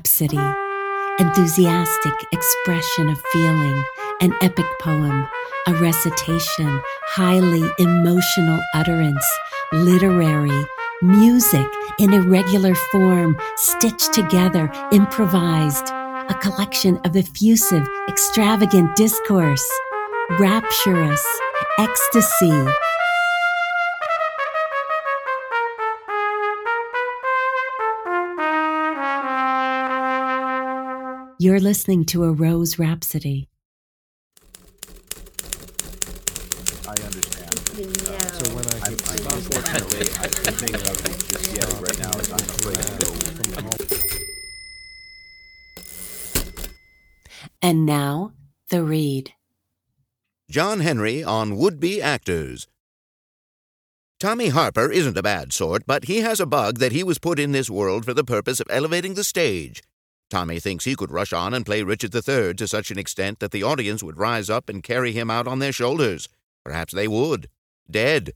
rhapsody, enthusiastic expression of feeling, an epic poem, a recitation, highly emotional utterance, literary, music in irregular form, stitched together, improvised, a collection of effusive, extravagant discourse, rapturous, ecstasy. You're listening to a Rose Rhapsody. I understand. Yeah. Uh, so when I I'm, get I'm unfortunately, I can't think of it just yet right now. as I'm afraid to go. from home. And now, the read. John Henry on would be actors. Tommy Harper isn't a bad sort, but he has a bug that he was put in this world for the purpose of elevating the stage. Tommy thinks he could rush on and play Richard III to such an extent that the audience would rise up and carry him out on their shoulders. Perhaps they would. Dead.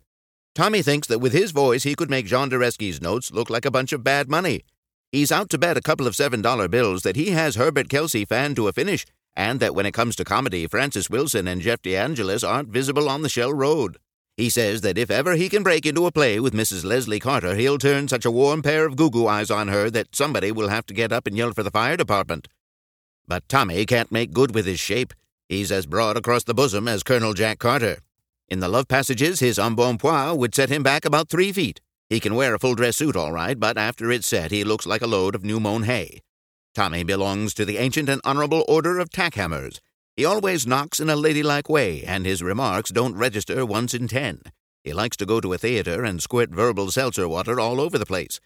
Tommy thinks that with his voice he could make Jean de Reszke's notes look like a bunch of bad money. He's out to bet a couple of $7 bills that he has Herbert Kelcey fanned to a finish, and that when it comes to comedy, Francis Wilson and Jeff DeAngelis aren't visible on the Shell Road. He says that if ever he can break into a play with Mrs. Leslie Carter, he'll turn such a warm pair of goo-goo eyes on her that somebody will have to get up and yell for the fire department. But Tommy can't make good with his shape. He's as broad across the bosom as Colonel Jack Carter. In the love passages, his embonpoint would set him back about three feet. He can wear a full dress suit all right, but after it's set, he looks like a load of new mown hay. Tommy belongs to the ancient and honorable order of tackhammers. He always knocks in a ladylike way, and his remarks don't register once in ten. He likes to go to a theater and squirt verbal seltzer water all over the place.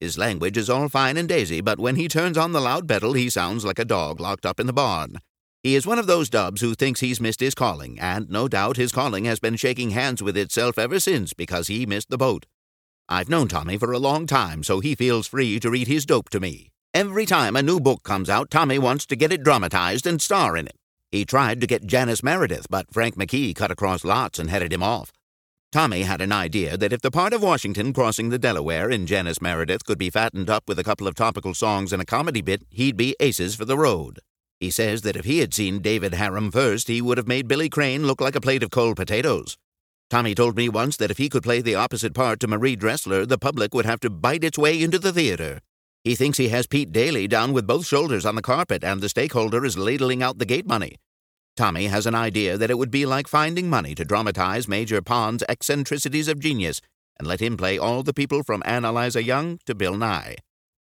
His language is all fine and daisy, but when he turns on the loud pedal, he sounds like a dog locked up in the barn. He is one of those dubs who thinks he's missed his calling, and no doubt his calling has been shaking hands with itself ever since because he missed the boat. I've known Tommy for a long time, so he feels free to read his dope to me. Every time a new book comes out, Tommy wants to get it dramatized and star in it. He tried to get Janice Meredith, but Frank McKee cut across lots and headed him off. Tommy had an idea that if the part of Washington crossing the Delaware in Janice Meredith could be fattened up with a couple of topical songs and a comedy bit, he'd be aces for the road. He says that if he had seen David Harum first, he would have made Billy Crane look like a plate of cold potatoes. Tommy told me once that if he could play the opposite part to Marie Dressler, the public would have to bite its way into the theater. He thinks he has Pete Dailey down with both shoulders on the carpet, and the stakeholder is ladling out the gate money. Tommy has an idea that it would be like finding money to dramatize Major Pond's eccentricities of genius and let him play all the people from Ann Eliza Young to Bill Nye.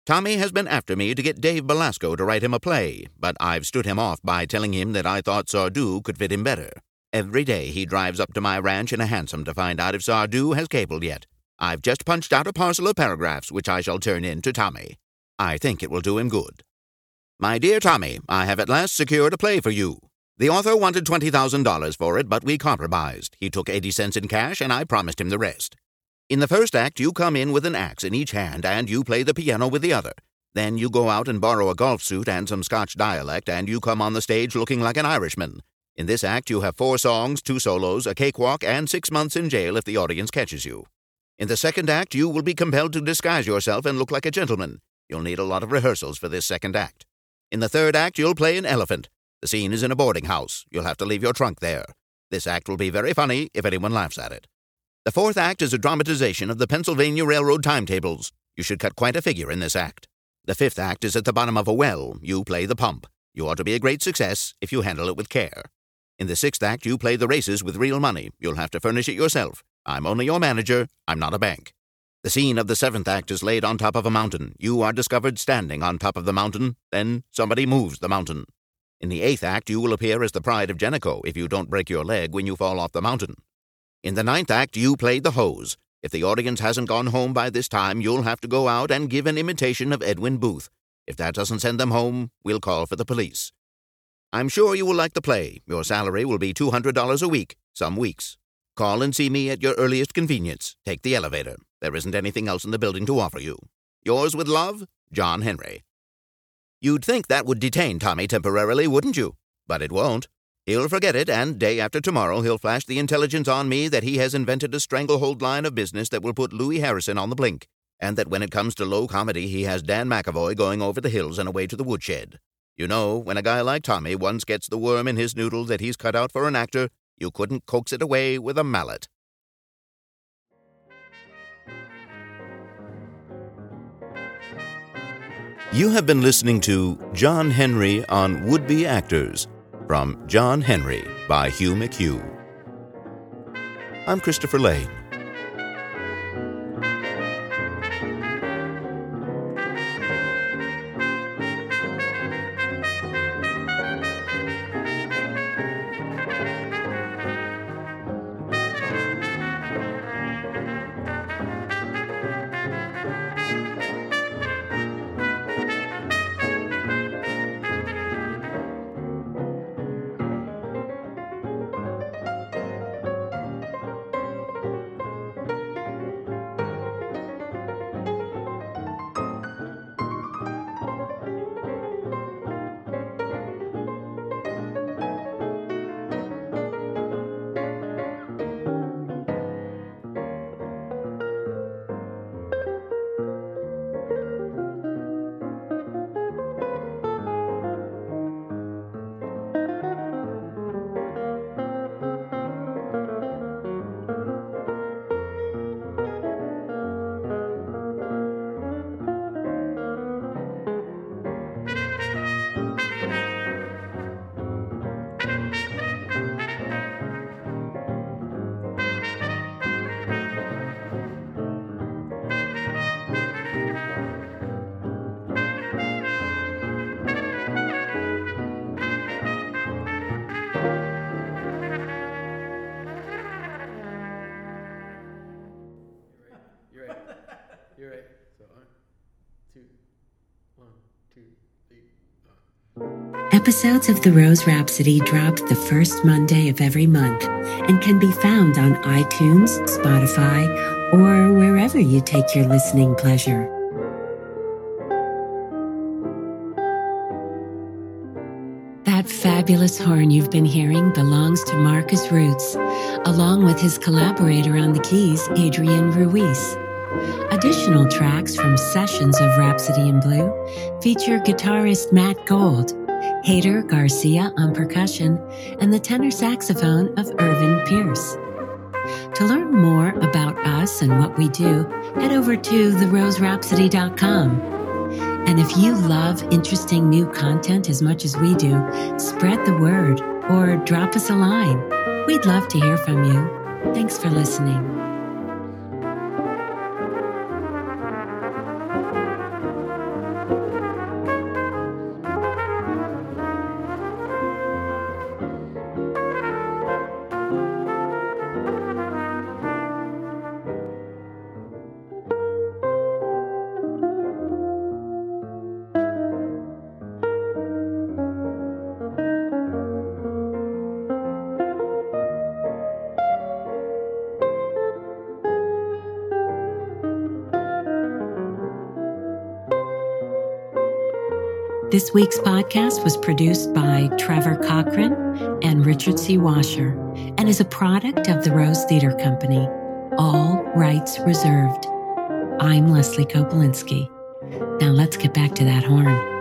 Tommy has been after me to get Dave Belasco to write him a play, but I've stood him off by telling him that I thought Sardou could fit him better. Every day he drives up to my ranch in a hansom to find out if Sardou has cabled yet. I've just punched out a parcel of paragraphs which I shall turn in to Tommy. I think it will do him good. My dear Tommy, I have at last secured a play for you. The author wanted $20,000 for it, but we compromised. He took 80 cents in cash, and I promised him the rest. In the first act, you come in with an axe in each hand, and you play the piano with the other. Then you go out and borrow a golf suit and some Scotch dialect, and you come on the stage looking like an Irishman. In this act, you have four songs, two solos, a cakewalk, and six months in jail if the audience catches you. In the second act, you will be compelled to disguise yourself and look like a gentleman. You'll need a lot of rehearsals for this second act. In the third act, you'll play an elephant. The scene is in a boarding house. You'll have to leave your trunk there. This act will be very funny if anyone laughs at it. The fourth act is a dramatization of the Pennsylvania Railroad timetables. You should cut quite a figure in this act. The fifth act is at the bottom of a well. You play the pump. You ought to be a great success if you handle it with care. In the sixth act, you play the races with real money. You'll have to furnish it yourself. I'm only your manager. I'm not a bank. The scene of the seventh act is laid on top of a mountain. You are discovered standing on top of the mountain. Then somebody moves the mountain. In the eighth act, you will appear as the pride of Jennico if you don't break your leg when you fall off the mountain. In the ninth act, you played the hose. If the audience hasn't gone home by this time, you'll have to go out and give an imitation of Edwin Booth. If that doesn't send them home, we'll call for the police. I'm sure you will like the play. Your salary will be $200 a week, some weeks. Call and see me at your earliest convenience. Take the elevator. There isn't anything else in the building to offer you. Yours with love, John Henry. You'd think that would detain Tommy temporarily, wouldn't you? But it won't. He'll forget it, and day after tomorrow he'll flash the intelligence on me that he has invented a stranglehold line of business that will put Louis Harrison on the blink. and that when it comes to low comedy, he has Dan McAvoy going over the hills and away to the woodshed. You know, when a guy like Tommy once gets the worm in his noodle that he's cut out for an actor, you couldn't coax it away with a mallet. You have been listening to John Henry on Would Be Actors from John Henry by Hugh McHugh. I'm Christopher Lane. Episodes of The Rose Rhapsody drop the first Monday of every month and can be found on iTunes, Spotify, or wherever you take your listening pleasure. That fabulous horn you've been hearing belongs to Markus Rutz, along with his collaborator on the keys, Adrian Ruiz. Additional tracks from sessions of Rhapsody in Blue feature guitarist Matt Gold, Hader Garcia on percussion, and the tenor saxophone of Irvin Pierce. To learn more about us and what we do, head over to theroserhapsody.com. And if you love interesting new content as much as we do, spread the word or drop us a line. We'd love to hear from you. Thanks for listening. This week's podcast was produced by Trevor Cochran and Richard C. Washer and is a product of the Rose Theater Company. All rights reserved. I'm Leslie Kopolinsky. Now let's get back to that horn.